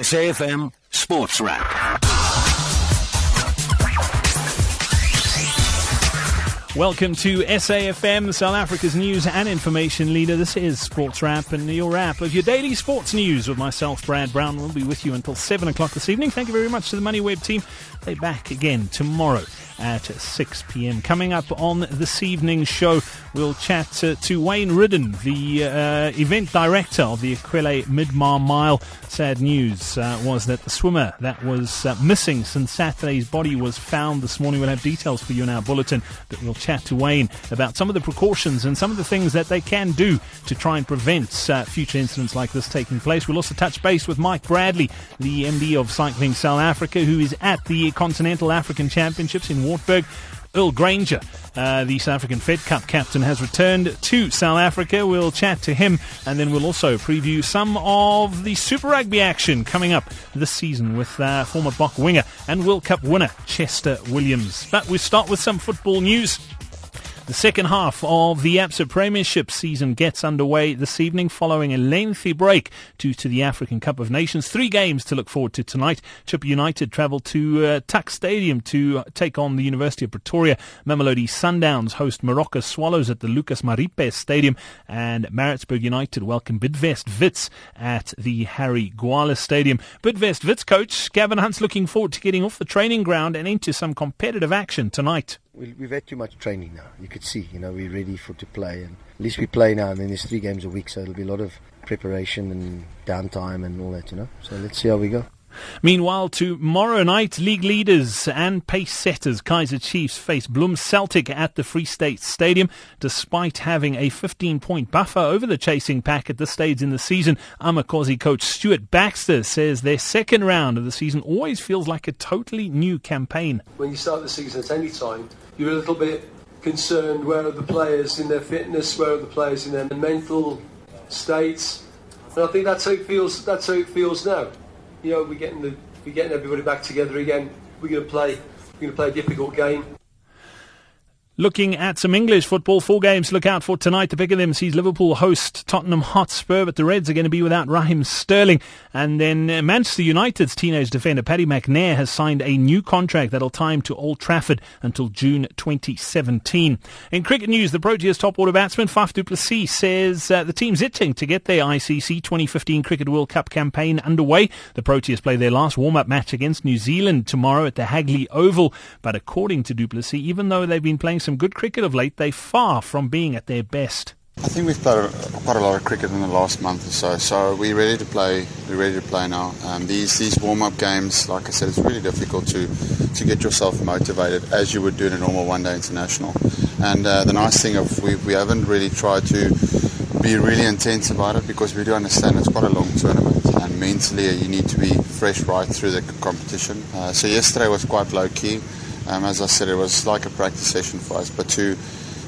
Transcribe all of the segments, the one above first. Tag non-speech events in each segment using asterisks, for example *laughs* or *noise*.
SAFM Sports Wrap. Welcome to SAFM, South Africa's news and information leader. This is Sports Wrap and your wrap of your daily sports news with myself, Brad Brown. We'll be with you until 7 o'clock this evening. Thank you very much to the MoneyWeb team. They're back again tomorrow at 6 p.m. Coming up on this evening's show, we'll chat to, to Wayne Riddin, the uh, event director of the aQuelle Midmar Mile. Sad news uh, was that the swimmer that was uh, missing since Saturday's body was found this morning. We'll have details for you in our bulletin, but we'll chat to Wayne about some of the precautions and some of the things that they can do to try and prevent uh, future incidents like this taking place. We'll also touch base with Mike Bradley, the MD of Cycling South Africa, who is at the Continental African Championships in Wartburg. Earl Granger, uh, the South African Fed Cup captain, has returned to South Africa. We'll chat to him and then we'll also preview some of the Super Rugby action coming up this season with uh, former Bok winger and World Cup winner Chester Williams. But we start with some football news. The second half of the Absa Premiership season gets underway this evening following a lengthy break due to the African Cup of Nations. Three games to look forward to tonight. Chippa United travel to uh, Tuck Stadium to take on the University of Pretoria. Mamelodi Sundowns host Moroka Swallows at the Lucas Moripe Stadium and Maritzburg United welcome Bidvest Wits at the Harry Gwala Stadium. Bidvest Wits coach Gavin Hunt's looking forward to getting off the training ground and into some competitive action tonight we, have had too much training now. You could see, you know, we're ready for to play, and at least we play now. And then there's three games a week, so it'll be a lot of preparation and downtime and all that, you know. So let's see how we go. Meanwhile, tomorrow night, league leaders and pace setters Kaizer Chiefs face Bloem Celtic at the Free State Stadium. Despite having a 15 point buffer over the chasing pack at this stage in the season, Amakhosi coach Stuart Baxter says their second round of the season always feels like a totally new campaign. When you start the season at any time, you're a little bit concerned where are the players in their fitness, where are the players in their mental states. And I think that's how it feels. That's how it feels now you know, we're getting the we're getting everybody back together again. We're going to play we're going to play a difficult game. Looking at some English football, four games look out for tonight. The pick of them sees Liverpool host Tottenham Hotspur, but the Reds are going to be without Raheem Sterling. And then uh, Manchester United's teenage defender Paddy McNair has signed a new contract that'll tie him to Old Trafford until June 2017. In cricket news, the Proteas top order batsman Faf du Plessis says uh, the team's itching to get their ICC 2015 Cricket World Cup campaign underway. The Proteas play their last warm-up match against New Zealand tomorrow at the Hagley Oval. But according to du Plessis, even though they've been playing some some good cricket of late, they're far from being at their best. I think we've played quite a lot of cricket in the last month or so, so we're ready to play. We're ready to play now. Um, these these warm up games, like I said, it's really difficult to to get yourself motivated as you would do in a normal one day international. And uh, the nice thing of we we haven't really tried to be really intense about it because we do understand it's quite a long tournament and mentally you need to be fresh right through the competition. Uh, so yesterday was quite low key. Um, as I said, it was like a practice session for us, but to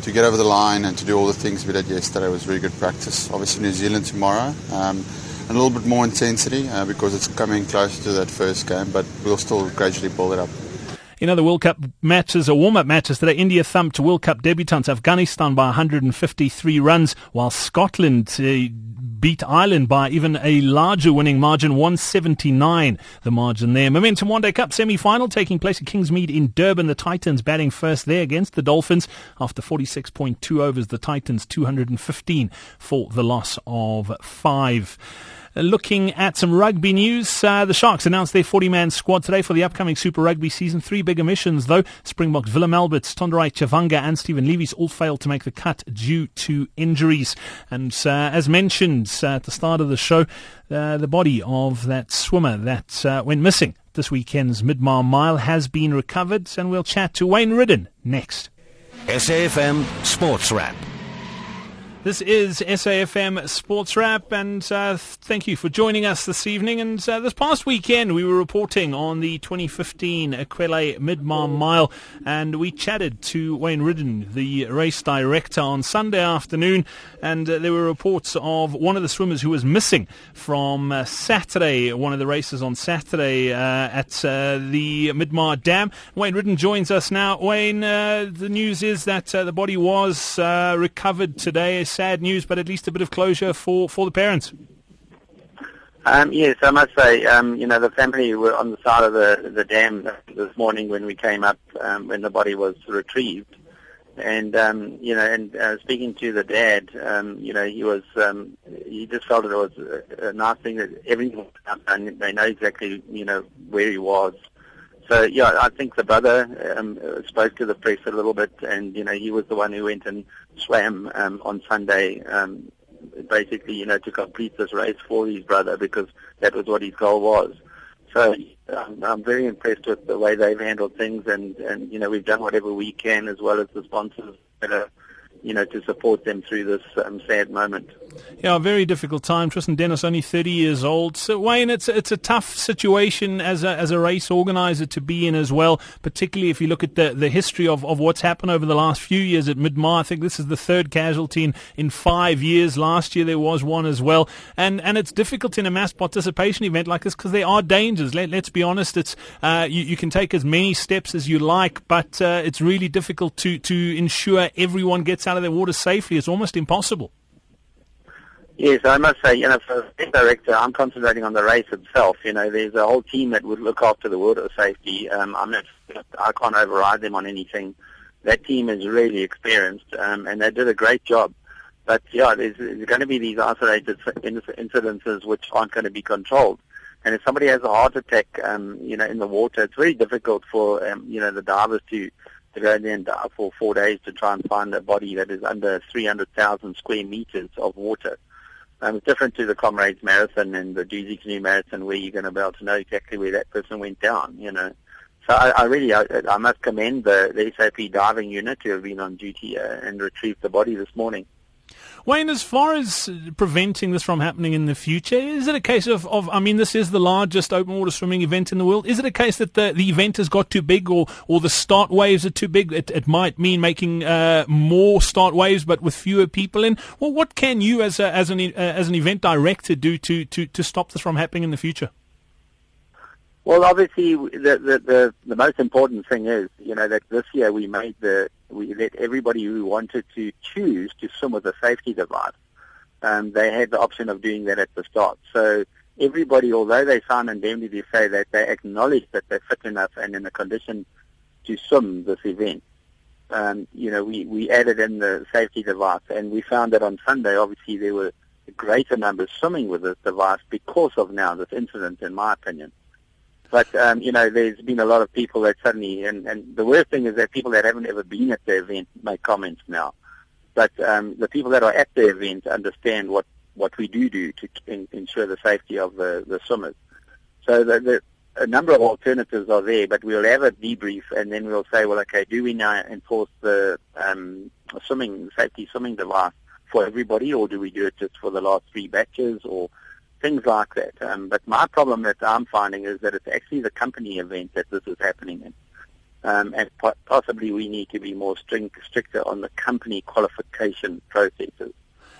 to get over the line and to do all the things we did yesterday was really good practice. Obviously, New Zealand tomorrow. Um, a little bit more intensity uh, because it's coming closer to that first game, but we'll still gradually build it up. In other World Cup matches or warm-up matches today, India thumped World Cup debutants Afghanistan by 153 runs, while Scotland uh, beat Ireland by even a larger winning margin, 179 the margin there. Momentum One Day Cup semi-final taking place at Kingsmead in Durban. The Titans batting first there against the Dolphins after 46.2 overs. The Titans 215 for the loss of five. Looking at some rugby news, uh, the Sharks announced their 40-man squad today for the upcoming Super Rugby season. Three big omissions, though. Springboks Willem Alberts, Tonderai Chavhanga and Stephan Lewies all failed to make the cut due to injuries. And uh, as mentioned uh, at the start of the show, uh, the body of that swimmer that uh, went missing this weekend's Midmar Mile has been recovered, and we'll chat to Wayne Riddin next. SAFM Sports Wrap. This is SAFM Sports Wrap, and uh, thank you for joining us this evening. And uh, this past weekend, we were reporting on the 2015 aQuelle Midmar Mile, and we chatted to Wayne Riddin, the race director, on Sunday afternoon. And uh, there were reports of one of the swimmers who was missing from uh, Saturday, one of the races on Saturday uh, at uh, the Midmar Dam. Wayne Riddin joins us now. Wayne, the news is that the body was recovered today sad news, but at least a bit of closure for, for the parents. Um, yes, I must say, um, you know, the family were on the side of the, the dam this morning when we came up, um, when the body was retrieved. And, um, you know, and uh, speaking to the dad, um, you know, he was, um, he just felt it was a, a nice thing that everyone, and they know exactly, you know, where he was. So, yeah, I think the brother um, spoke to the press a little bit, and, you know, he was the one who went and swam um, on Sunday um, basically, you know, to complete this race for his brother because that was what his goal was. So um, I'm very impressed with the way they've handled things, and and you know we've done whatever we can as well as the sponsors that are you know, to support them through this um, sad moment. Yeah, a very difficult time. Tristan Dennis, only 30 years old. So, Wayne, it's it's a tough situation as a, as a race organizer to be in as well, particularly if you look at the, the history of, of what's happened over the last few years at Midmar. I think this is the third casualty in, in five years. Last year there was one as well. And and it's difficult in a mass participation event like this because there are dangers. Let, let's be honest, it's uh, you, you can take as many steps as you like, but uh, it's really difficult to, to ensure everyone gets out out of their water safely is almost impossible. Yes, I must say, you know, for a director, I'm concentrating on the race itself. You know, there's a whole team that would look after the water safety. Um, I'm not, I can't override them on anything. That team is really experienced, um, and they did a great job. But yeah, there's, there's going to be these isolated incidences which aren't going to be controlled. And if somebody has a heart attack, um, you know, in the water, it's very difficult for, um, you know, the divers to and dive for four days to try and find a body that is under 300,000 square meters of water. Um, it's different to the Comrades Marathon and the Dusi Canoe Marathon where you're going to be able to know exactly where that person went down, you know. So I, I really, I, I must commend the, the SAP diving unit who have been on duty uh, and retrieved the body this morning. Wayne, as far as preventing this from happening in the future, is it a case of, of I mean, this is the largest open water swimming event in the world. Is it a case that the, the event has got too big or, or the start waves are too big? It, it might mean making uh, more start waves but with fewer people in. Well, what can you as, a, as, an, uh, as an event director do to, to, to stop this from happening in the future? Well, obviously, the, the, the, the most important thing is, you know, that this year we made the, we let everybody who wanted to choose to swim with a safety device. Um, they had the option of doing that at the start. So everybody, although they signed indemnity, say that they acknowledge that they're fit enough and in a condition to swim this event. Um, you know, we, we added in the safety device, and we found that on Sunday, obviously, there were greater numbers swimming with this device because of now this incident, in my opinion. But um, you know, there's been a lot of people that suddenly, and, and the worst thing is that people that haven't ever been at the event make comments now. But um, the people that are at the event understand what what we do do to in, ensure the safety of the, the swimmers. So the, the, a number of alternatives are there, but we'll have a debrief and then we'll say, well, okay, do we now enforce the um, swimming safety swimming device for everybody, or do we do it just for the last three batches, or things like that. Um, but my problem that I'm finding is that it's actually the company event that this is happening in. Um, and po- possibly we need to be more strict, stricter on the company qualification processes.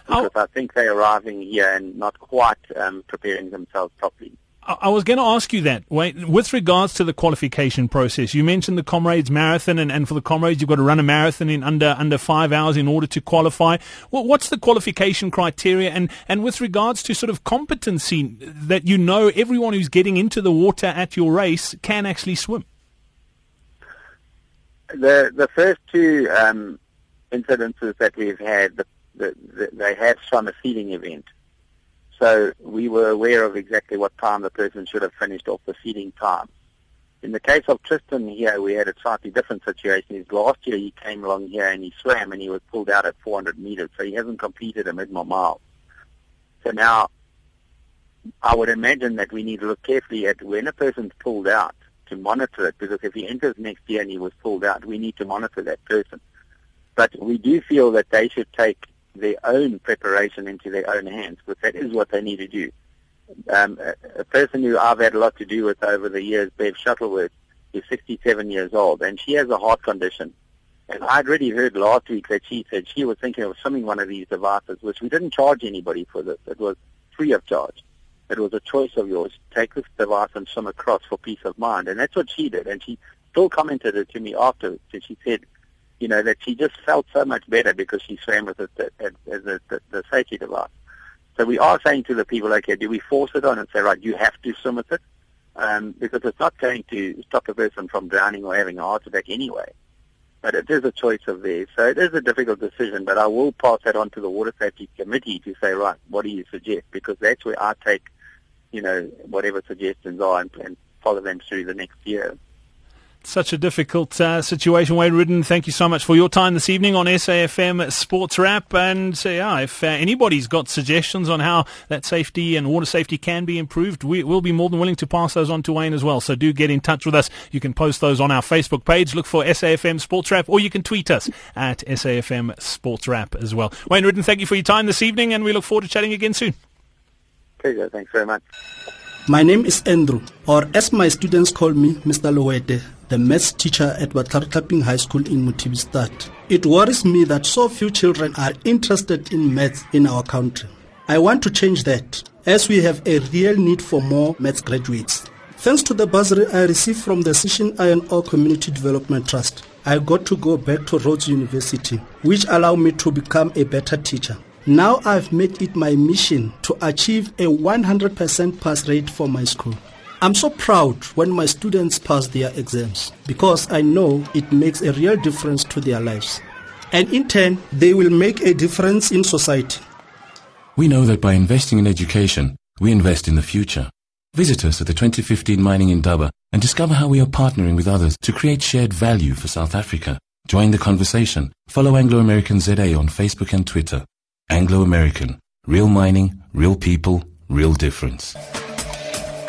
Because I think they're arriving here and not quite um, preparing themselves properly. I was going to ask you that. With regards to the qualification process, you mentioned the Comrades Marathon, and, and for the Comrades, you've got to run a marathon in under under five hours in order to qualify. Well, what's the qualification criteria? And, and with regards to sort of competency, that you know everyone who's getting into the water at your race can actually swim? The, the first two um, incidences that we've had, the, the, the, they have swum a seeding event. So we were aware of exactly what time the person should have finished off the seeding time. In the case of Tristan here, we had a slightly different situation. Last year he came along here and he swam and he was pulled out at 400 meters, so he hasn't completed a mid mile. So now, I would imagine that we need to look carefully at when a person's pulled out to monitor it, because if he enters next year and he was pulled out, we need to monitor that person. But we do feel that they should take their own preparation into their own hands, because that is what they need to do. Um, a, person who I've had a lot to do with over the years, Bev Shuttleworth, is 67 years old, and she has a heart condition. And I'd already heard last week that she said she was thinking of swimming one of these devices, which we didn't charge anybody for this. It was free of charge. It was a choice of yours. Take this device and swim across for peace of mind. And that's what she did. And she still commented it to me afterwards. And she said, you know, that she just felt so much better because she swam with it as, as a, the, the safety device. So we are saying to the people, okay, do we force it on and say, right, you have to swim with it? Um, because it's not going to stop a person from drowning or having a heart attack anyway. But it is a choice of theirs. So it is a difficult decision, but I will pass that on to the Water Safety Committee to say, right, what do you suggest? Because that's where I take, you know, whatever suggestions are and, and follow them through the next year. Such a difficult uh, situation, Wayne Riddin. Thank you so much for your time this evening on SAFM Sports Wrap. And uh, yeah, if uh, anybody's got suggestions on how that safety and water safety can be improved, we, will be more than willing to pass those on to Wayne as well. So do get in touch with us. You can post those on our Facebook page. Look for SAFM Sports Wrap, or you can tweet us at SAFM Sports Wrap as well. Wayne Riddin, thank you for your time this evening, and we look forward to chatting again soon. Pleasure. Thanks very much. My name is Andrew, or as my students call me, Mr. Lowete, the maths teacher at Watlartapping High School in Mutibistad. It worries me that so few children are interested in maths in our country. I want to change that, as we have a real need for more maths graduates. Thanks to the bursary I received from the Sishen Iron Ore Community Development Trust, I got to go back to Rhodes University, which allowed me to become a better teacher. Now I've made it my mission to achieve a 100% pass rate for my school. I'm so proud when my students pass their exams because I know it makes a real difference to their lives. And in turn, they will make a difference in society. We know that by investing in education, we invest in the future. Visit us at the 2015 Mining in Indaba and discover how we are partnering with others to create shared value for South Africa. Join the conversation. Follow Anglo American ZA on Facebook and Twitter. Anglo American. Real mining, real people, real difference.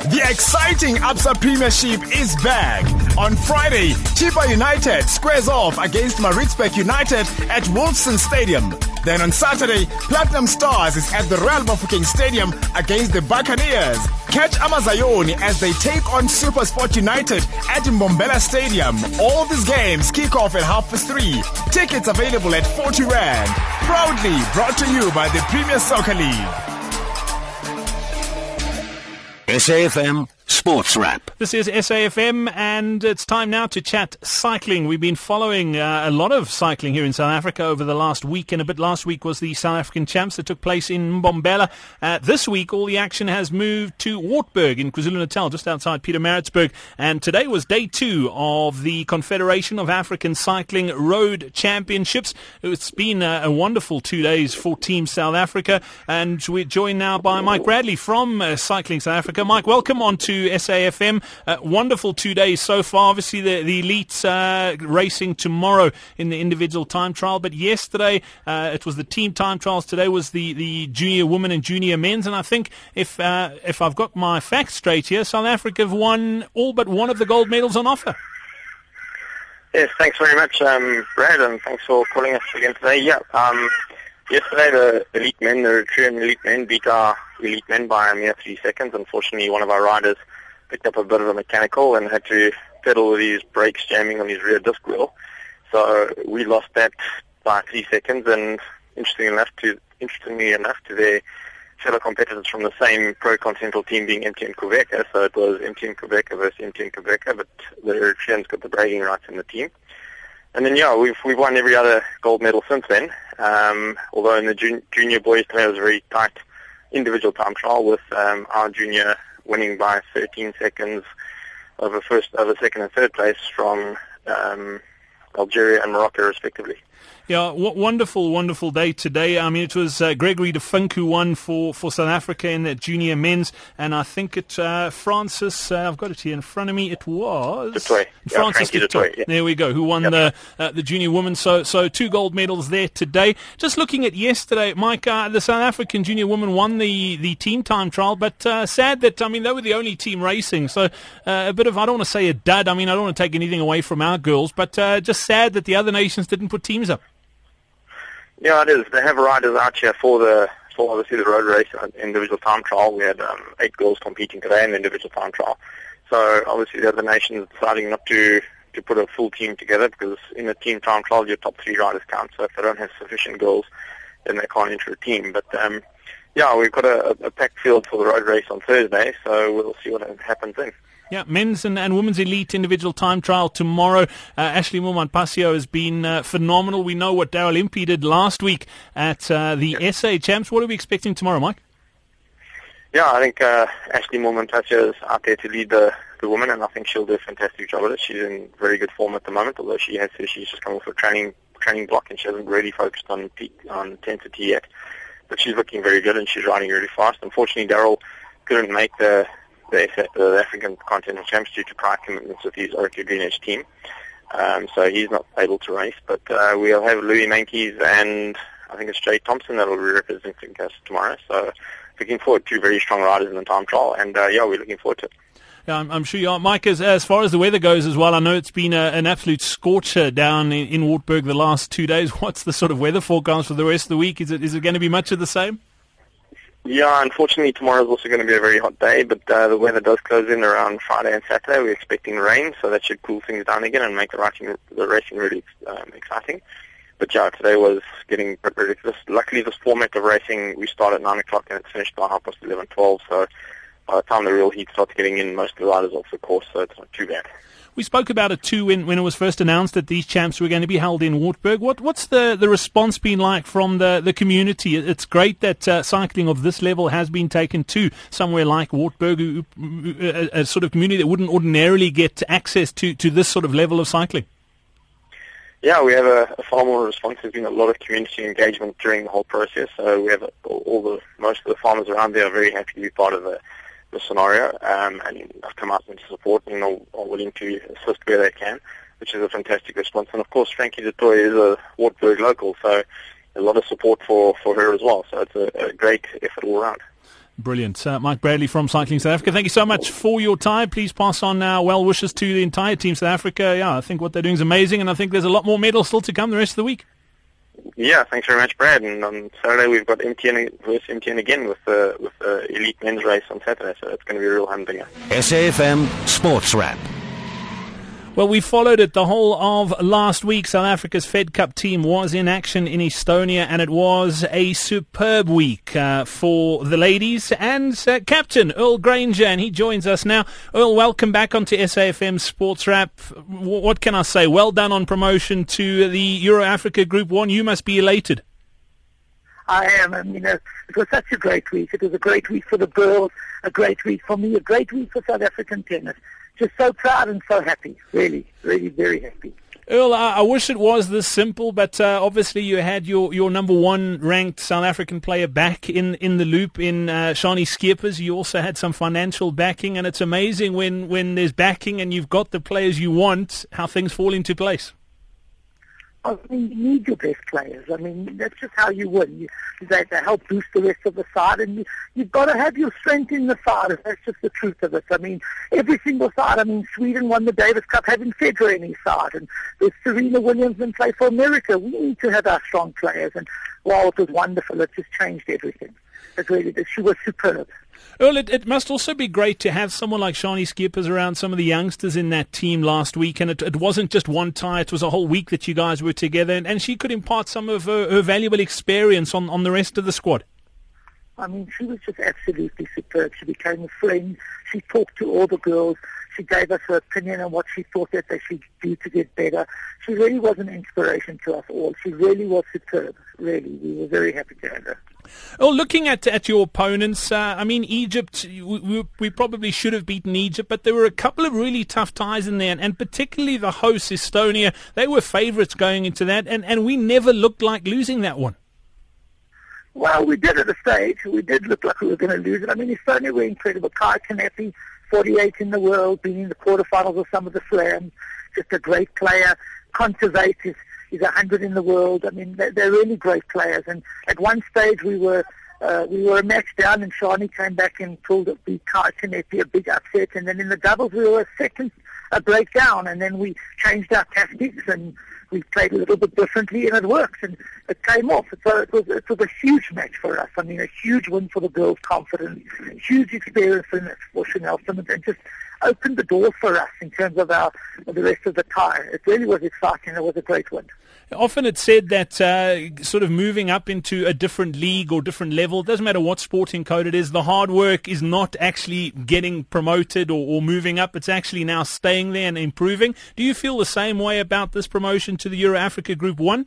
The exciting Absa Premiership is back. On Friday, Chippa United squares off against Maritzburg United at Wolfson Stadium. Then on Saturday, Platinum Stars is at the Royal Bafokeng Stadium against the Buccaneers. Catch Amazayoni as they take on Supersport United at Mbombela Stadium. All these games kick off at half past three. Tickets available at 40 Rand. Proudly brought to you by the Premier Soccer League. SAFM Sports Wrap. This is SAFM, and it's time now to chat cycling. We've been following uh, a lot of cycling here in South Africa over the last week and a bit. Last week was the South African Champs that took place in Mbombela. Uh, this week, all the action has moved to Wartburg in KwaZulu-Natal, just outside Peter Pietermaritzburg. And today was day two of the Confederation of African Cycling Road Championships. It's been a, a wonderful two days for Team South Africa, and we're joined now by Mike Bradley from uh, Cycling South Africa. Mike, welcome on to SAFM. Uh, wonderful two days so far. Obviously, the, the elites uh, racing tomorrow in the individual time trial, but yesterday uh, it was the team time trials. Today was the, the junior women and junior men's, and I think if uh, if I've got my facts straight here, South Africa have won all but one of the gold medals on offer. Yes, thanks very much, um, Brad, and thanks for calling us again today. Yeah, um, yesterday the elite men, the Eritrean elite men, beat our elite men by a mere three seconds. Unfortunately, one of our riders picked up a bit of a mechanical and had to pedal with his brakes jamming on his rear disc wheel. So we lost that by three seconds and interestingly enough to interestingly enough to their fellow competitors from the same pro continental team being MTN Qhubeka. So it was MTN Qhubeka versus MTN Qhubeka, but the Eritreans got the bragging rights in the team. And then yeah, we've we've won every other gold medal since then. Um, although in the jun- junior boys today was very tight individual time trial with um, our junior winning by 13 seconds over first, over second and third place from um, Algeria and Morocco, respectively. Yeah, w- wonderful, wonderful day today. I mean, it was uh, Gregory De Funk who won for, for South Africa in the junior men's, and I think it uh, Francis. Uh, I've got it here in front of me. It was. Francis yeah. Yeah. There we go. Who won yep. the uh, the junior women? So so two gold medals there today. Just looking at yesterday, Mike, uh, the South African junior women won the, the team time trial, but uh, sad that I mean they were the only team racing. So a bit of I don't want to say a dud. I mean I don't want to take anything away from our girls, but just sad that the other nations didn't put teams. Yeah, it is. They have riders out here for the for obviously the road race and individual time trial. We had um, eight girls competing today in the individual time trial. So obviously the other nations deciding not to to put a full team together because in a team time trial your top three riders count. So if they don't have sufficient girls, then they can't enter a team. But um, yeah, we've got a, a packed field for the road race on Thursday, so we'll see what happens then. Yeah, men's and, and women's elite individual time trial tomorrow. Uh, Ashleigh Moolman Pasio has been uh, phenomenal. We know what Daryl Impey did last week at uh, the SA Champs. What are we expecting tomorrow, Mike? Yeah, I think uh, Ashleigh Moolman Pasio is out there to lead the, the women, and I think she'll do a fantastic job at it. She's in very good form at the moment, although she has she's just come off a training training block and she hasn't really focused on peak, on intensity yet. But she's looking very good and she's riding really fast. Unfortunately, Daryl couldn't make the the, the African Continental Championships due to prior commitments with his Orica Green Edge team. Um, so he's not able to race, but uh, we'll have Louis Meintjes and I think it's Jay Thomson that will be representing us tomorrow. So looking forward to very strong riders in the time trial, and uh, yeah, we're looking forward to it. Yeah, I'm, I'm, sure you are. Mike, as, as far as the weather goes as well, I know it's been a, an absolute scorcher down in, in Wartburg the last two days. *laughs* What's the sort of weather forecast for the rest of the week? Is it is it going to be much of the same? Yeah, unfortunately, tomorrow is also going to be a very hot day, but uh, the weather does close in around Friday and Saturday. We're expecting rain, so that should cool things down again and make the racing, the racing really um, exciting. But yeah, today was getting ridiculous. Luckily, this format of racing, we start at 9 o'clock and it's finished by half past 11, 12, so by the time the real heat starts getting in, most of the riders off the course, so it's not too bad. We spoke about it too when, when it was first announced that these champs were going to be held in Wartburg. What, what's the, the response been like from the, the community? It's great that uh, cycling of this level has been taken to somewhere like Wartburg, a, a, sort of community that wouldn't ordinarily get access to, to this sort of level of cycling. Yeah, we have a, a far more response. There's been a lot of community engagement during the whole process. So we have a, all the most of the farmers around there are very happy to be part of the the scenario um, and have come out into support and are, are, willing to assist where they can, which is a fantastic response. And of course, Frankie du Toit is a Wartburg local, so a lot of support for, for her as well. So it's a, a great effort all around. Brilliant. Uh, Mike Bradley from Cycling South Africa, thank you so much for your time. Please pass on our well wishes to the entire team South Africa. Yeah, I think what they're doing is amazing, and I think there's a lot more medals still to come the rest of the week. Yeah, thanks very much, Brad. And on Saturday we've got MTN versus MTN again with the with the elite men's race on Saturday, so it's going to be a real humdinger. SAFM Sports Wrap. Well, we followed it the whole of last week. South Africa's Fed Cup team was in action in Estonia, and it was a superb week uh, for the ladies and uh, Captain Earl Granger, and he joins us now. Earl, welcome back onto SAFM Sports Wrap. What can I say? Well done on promotion to the Euro Africa Group One. You must be elated. I am. I mean, uh, it was such a great week. It was a great week for the girls, a great week for me, a great week for South African tennis just so proud and so happy. Really, really very happy. Earl, I, I wish it was this simple, but uh, obviously you had your, your number one ranked South African player back in, in the loop in uh, Scheepers. You also had some financial backing, and it's amazing when, when there's backing and you've got the players you want, how things fall into place. I mean, you need your best players. I mean, that's just how you win. You, they, they help boost the rest of the side, and you, you've got to have your strength in the side. That's just the truth of it. I mean, every single side. I mean, Sweden won the Davis Cup having Federer in his side, and there's Serena Williams and play for America. We need to have our strong players, and while it was wonderful, it just changed everything. It really. She was superb. Well, it, it must also be great to have someone like Shani Scheepers around some of the youngsters in that team last week. And it, it wasn't just one tie, it was a whole week that you guys were together. And, and she could impart some of her, her valuable experience on, on the rest of the squad. I mean, she was just absolutely superb. She became a friend. She talked to all the girls. She gave us her opinion on what she thought that they should do to get better. She really was an inspiration to us all. She really was superb. Really, we were very happy to have her. Oh, looking at at your opponents, uh, I mean, Egypt, we, we, probably should have beaten Egypt, but there were a couple of really tough ties in there, and, and particularly the host, Estonia. They were favourites going into that, and, and we never looked like losing that one. Well, we did at the stage. We did look like we were going to lose it. I mean, Estonia were incredible. Kaia Kanepi, 48 in the world, being in the quarterfinals of some of the slams, just a great player. Kontaveit is He's a hundred in the world. I mean, they're, they're really great players. And at one stage, we were uh, we were a match down, and Shani came back and pulled up the Kanepi, a big upset. And then in the doubles, we were a second a breakdown, and then we changed our tactics and we played a little bit differently, and it worked, and it came off. So it was it was a huge match for us. I mean, a huge win for the girls' confidence, huge experience for, for Chanel Simmons, and just opened the door for us in terms of our the rest of the tie. It really was exciting. It was a great win. Often it's said that uh, sort of moving up into a different league or different level, doesn't matter what sporting code it is, the hard work is not actually getting promoted or, or moving up. It's actually now staying there and improving. Do you feel the same way about this promotion to the Euro Africa Group 1?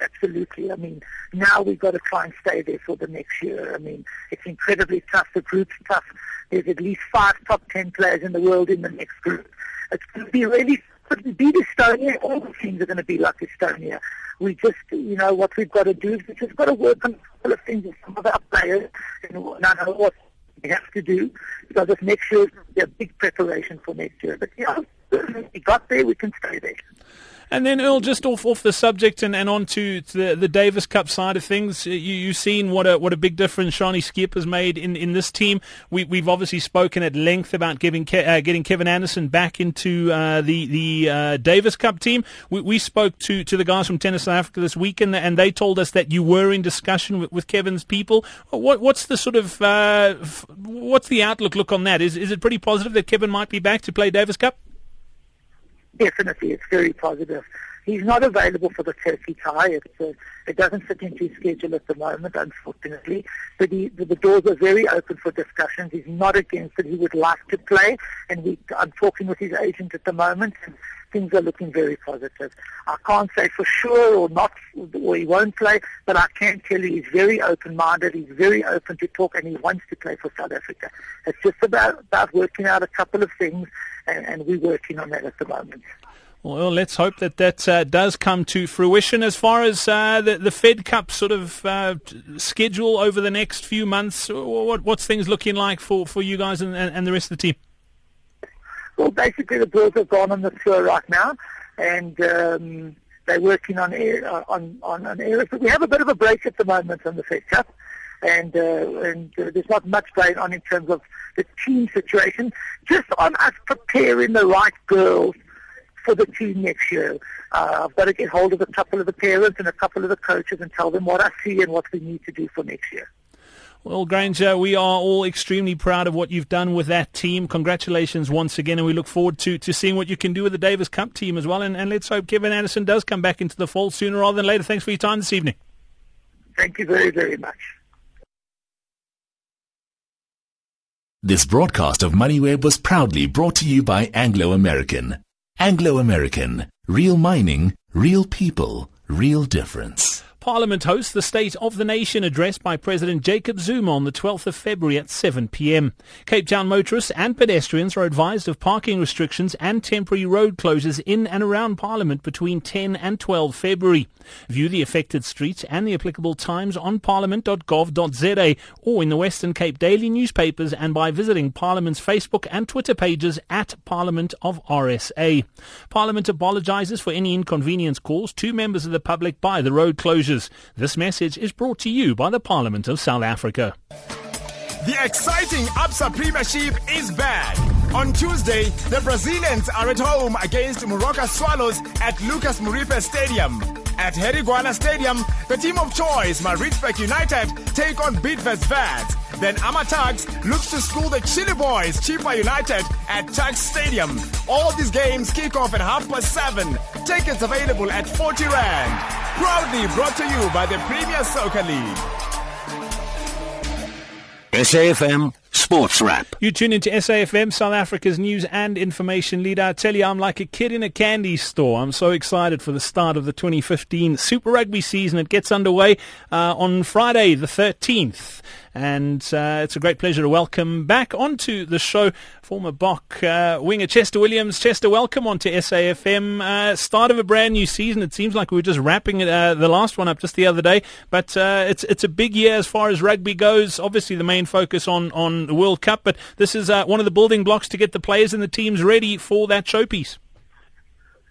absolutely. I mean, now we've got to try and stay there for the next year. I mean, it's incredibly tough. The group's tough. There's at least five top ten players in the world in the next group. It's going to be really, we beat Estonia, all the teams are going to be like Estonia. We just, you know, what we've got to do is we've just got to work on a couple of things with some of our players and I know what we have to do because this next year is a big preparation for next year. But, yeah, if we got there, we can stay there. And then Earl, just off off the subject and, and on to, the, the Davis Cup side of things, you, you've seen what a what a big difference Shani Skip has made in, in this team. We, we've obviously spoken at length about giving Ke- uh, getting Kevin Anderson back into uh, the the uh, Davis Cup team. We, we spoke to, to the guys from Tennis South Africa this weekend, and they told us that you were in discussion with, with Kevin's people. What, what's the sort of uh, what's the outlook look on that? Is is it pretty positive that Kevin might be back to play Davis Cup? Definitely, it's very positive. He's not available for the Turkey tie. It's, uh, it doesn't fit into his schedule at the moment, unfortunately. But he, the, the doors are very open for discussions. He's not against it. He would like to play, and we, I'm talking with his agent at the moment, and things are looking very positive. I can't say for sure or not, or he won't play, but I can tell you he's very open-minded. He's very open to talk, and he wants to play for South Africa. It's just about, about working out a couple of things and, and we're working on that at the moment. Well, let's hope that that uh, does come to fruition. As far as uh, the, the Fed Cup sort of uh, schedule over the next few months, what, what's things looking like for, for you guys and, and, the rest of the team? Well, basically the girls have gone on the tour right now, and um, they're working on uh, on on an area. we have a bit of a break at the moment on the Fed Cup and uh, and uh, there's not much going on in terms of the team situation. Just on us preparing the right girls for the team next year. Uh, I've got to get hold of a couple of the parents and a couple of the coaches and tell them what I see and what we need to do for next year. Well, Granger, we are all extremely proud of what you've done with that team. Congratulations once again, and we look forward to, to seeing what you can do with the Davis Cup team as well. And, and let's hope Kevin Anderson does come back into the fold sooner rather than later. Thanks for your time this evening. Thank you very, very much. This broadcast of MoneyWeb was proudly brought to you by Anglo American. Anglo American. Real mining, real people, real difference. Parliament hosts the State of the Nation address by President Jacob Zuma on the 12th of February at 7 p.m. Cape Town motorists and pedestrians are advised of parking restrictions and temporary road closures in and around Parliament between 10 and 12 February. View the affected streets and the applicable times on parliament.gov.za or in the Western Cape daily newspapers and by visiting Parliament's Facebook and Twitter pages at Parliament of RSA. Parliament apologises for any inconvenience caused to members of the public by the road closures. This message is brought to you by the Parliament of South Africa. The exciting Absa Premiership is back. On Tuesday, the Brazilians are at home against Moroka Swallows at Lucas Moripe Stadium. At Harry Gwala Stadium, the team of choice, Maritzburg United, take on Bidvest Wits. Then AmaTuks looks to school the Chili Boys, Chippa United, at Tuks Stadium. All these games kick off at half past seven. Tickets available at 40 Rand. Proudly brought to you by the Premier Soccer League. SAFM Sports Wrap. You tune into SAFM, South Africa's news and information leader. I tell you, I'm like a kid in a candy store. I'm so excited for the start of the 2015 Super Rugby season. It gets underway uh, on Friday, the 13th. And uh, it's a great pleasure to welcome back onto the show former Bok uh, winger Chester Williams. Chester, welcome onto SAFM. Uh, start of a brand new season. It seems like we were just wrapping it, uh, the last one up just the other day, but uh, it's it's a big year as far as rugby goes. Obviously, the main focus on on the World Cup, but this is uh, one of the building blocks to get the players and the teams ready for that showpiece.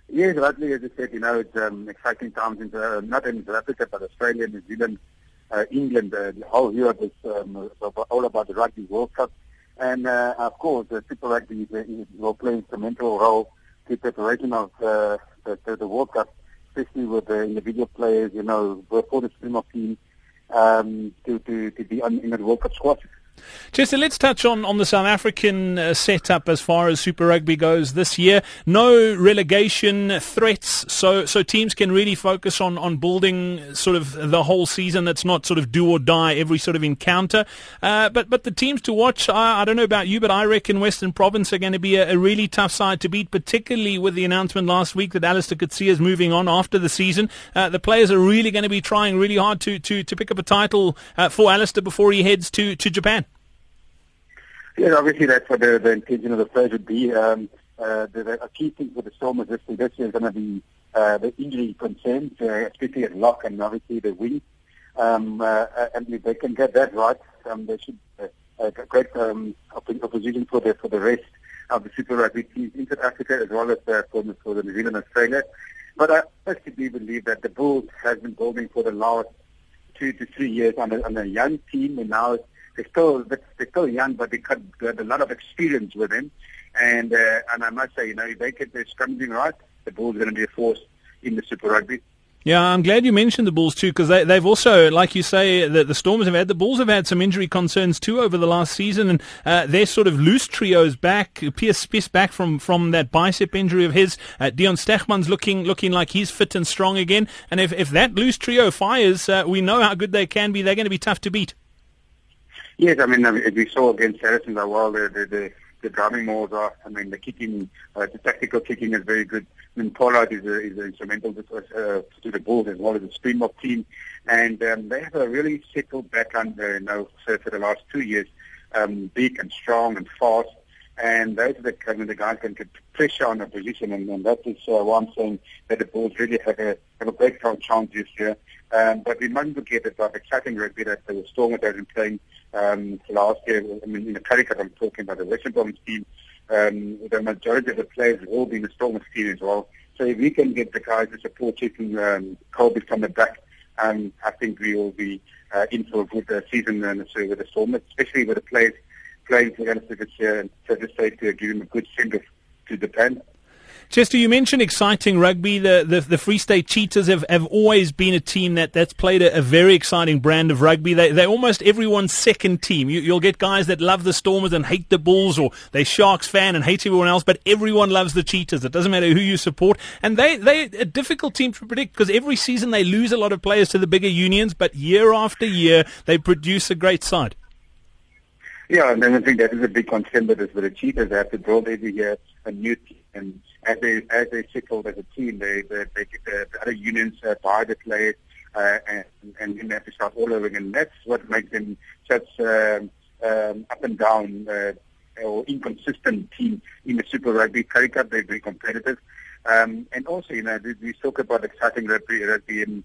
Yes, rightly as you said, you know, it's um, exciting times in uh, not only South Africa but Australia, New Zealand, uh, England, uh, the whole Europe is um, all about the Rugby World Cup. And uh, of course, the Super Rugby will play an instrumental role to preparation of uh, the, the, World Cup, especially with the individual players, you know, for the team um, to, to, to be on, in the World Cup squad. Chester, let's touch on, on the South African uh, setup as far as Super Rugby goes this year. No relegation threats, so so teams can really focus on, on building sort of the whole season. That's not sort of do or die every sort of encounter. Uh, but but the teams to watch, I, I, don't know about you, but I reckon Western Province are going to be a, a, really tough side to beat, particularly with the announcement last week that Allister Coetzee is moving on after the season. Uh, the players are really going to be trying really hard to, to, to pick up a title uh, for Allister before he heads to, to Japan. Yeah, obviously that's what the, the intention of the players would be. Um, uh, the, the, key thing for the Stormers this, this year is going to be uh, the injury concerns, uh, especially at lock and obviously the wing. Um, uh, and if they can get that right, um, they should uh, a great um, opposition for the for the rest of the Super Rugby teams in South Africa as well as uh, for, the, for the New Zealand Australia. But I personally believe that the Bulls has been building for the last two to three years on a, on a young team, and now they're still they're still young, but they got a lot of experience with them. And uh, and I must say, you know, if they get their scrummaging right, the Bulls are going to be a force in the Super Rugby. Yeah, I'm glad you mentioned the Bulls too, because they, they've also, like you say, the, the Stormers have had the Bulls have had some injury concerns too over the last season, and uh, their sort of loose trios back. Pierre Spies back from, from that bicep injury of his. Uh, Deon Stegmann's looking looking like he's fit and strong again, and if if that loose trio fires, uh, we know how good they can be. They're going to be tough to beat. Yes, I mean, as we saw against Saracens well. The, the, the, the driving modes are, I mean, the kicking, uh, the tactical kicking is very good. I mean, Pollard is, a, is a instrumental to, uh, to the Bulls as well as the Springbok team. And um, they have a really settled background there, you know, so for the last two years, um, big and strong and fast. And those are the kind of the guys can put pressure on the position, and, and that is uh, why I'm saying that the Bulls really have a have a great chance this year. Um, but we mustn't forget about the exciting rugby that the Stormers have been playing um, last year. I mean, in the Currie Cup, I'm talking about the Western Province team. Um, the majority of the players have all been the Stormers team as well. So if we can get the guys to support Cheslin um, Kolbe from back, um, I think we will be uh, in for a good uh, season uh, so with the Stormers, especially with the players playing for Allister this year and so to say to give him a good send to Japan. Chester, you mentioned exciting rugby. The, the, the Free State Cheetahs have, have always been a team that, that's played a, a very exciting brand of rugby. They, they're almost everyone's second team. You, you'll get guys that love the Stormers and hate the Bulls, or they're Sharks fan and hate everyone else, but everyone loves the Cheetahs. It doesn't matter who you support. And they, they're a difficult team to predict because every season they lose a lot of players to the bigger unions, but year after year they produce a great side. Yeah, and I think that is a big concern that is for the Cheetahs. They have to build every year a new team. And as they as they settle as a team, they they, they the, the other unions uh, buy the players uh, and and then they have to start all over again. That's what makes them such um, um, up and down uh, or inconsistent team in the Super Rugby. Currie Cup, they're very competitive. Um, and also, you know, we talk about exciting rugby, rugby and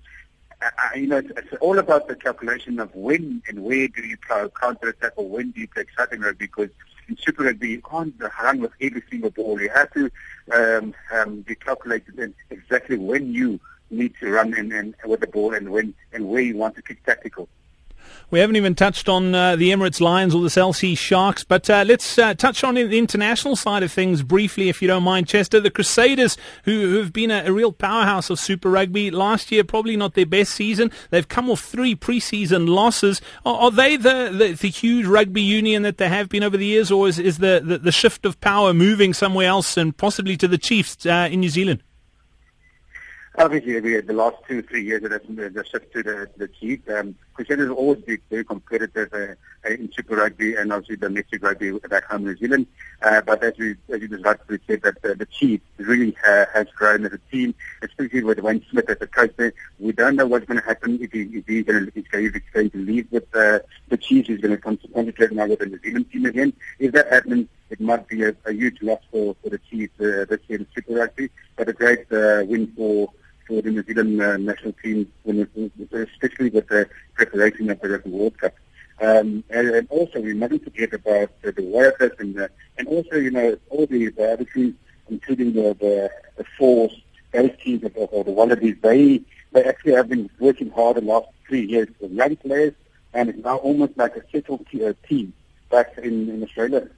uh, you know, it's, it's, all about the calculation of when and where do you counter attack or when do you play exciting rugby because in Super Rugby you can't run with every single ball. You have to um, um, be calculated exactly when you need to run and, and with the ball and when and where you want to kick tactical. We haven't even touched on uh, the Emirates Lions or the Cell C Sharks, but uh, let's uh, touch on the international side of things briefly, if you don't mind, Chester. The Crusaders, who, have been a, a, real powerhouse of Super Rugby last year, probably not their best season. They've come off three preseason losses. Are, are they the, the, the, huge rugby union that they have been over the years, or is, is the, the, the shift of power moving somewhere else and possibly to the Chiefs uh, in New Zealand? Obviously, we, the last two, three years, has the shift to the, the Chiefs. Um, Crusaders have always been very competitive uh, in Super Rugby and obviously domestic rugby back home in New Zealand. Uh, but as, we, as you just rightly said, that uh, the Chiefs really uh, has grown as a team, especially with Wayne Smith as a coach there. We don't know what's going to happen if, he, if he's, going to, if he's going to leave with uh, the Chiefs. He's going to concentrate now with the New Zealand team again. If that happens, it might be a, a huge loss for, for the Chiefs uh, this year in Super Rugby, but a great uh, win for for the New Zealand uh, national team, especially with the preparation of the World Cup. Um, and, and, also, we mustn't forget about uh, the Warriors and the, and also, you know, all the, the other teams, including the the, the Force, those teams of, of the Wallabies, they they actually have been working hard the last three years with young players, and it's now almost like a settled uh, team back in, in Australia.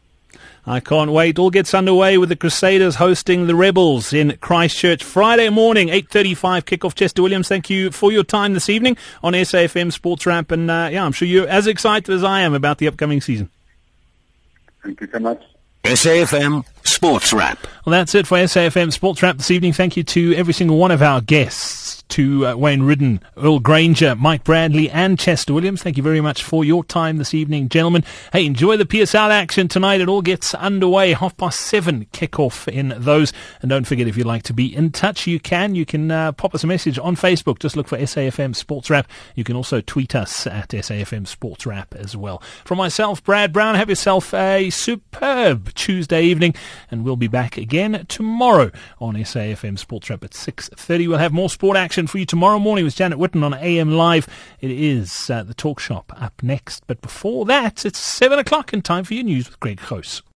I can't wait. All gets underway with the Crusaders hosting the Rebels in Christchurch Friday morning, 8.35 kickoff. Chester Williams, thank you for your time this evening on SAFM Sports Wrap. And uh, yeah, I'm sure you're as excited as I am about the upcoming season. Thank you so much. SAFM Sports Wrap. Well, that's it for SAFM Sports Wrap this evening. Thank you to every single one of our guests to uh, Wayne Riddin, Earl Granger, Mike Bradley, and Chester Williams. Thank you very much for your time this evening, gentlemen. Hey, enjoy the PSL action tonight. It all gets underway. Half past seven kickoff in those. And don't forget, if you'd like to be in touch, you can. You can uh, pop us a message on Facebook. Just look for SAFM Sports Wrap. You can also tweet us at SAFM Sports Wrap as well. From myself, Brad Brown, have yourself a superb Tuesday evening, and we'll be back again tomorrow on SAFM Sports Wrap at 6.30. We'll have more sport action for you tomorrow morning with Janet Witten on AM Live. It is uh, the talk shop up next. But before that, it's 7 o'clock and time for your news with Greg House.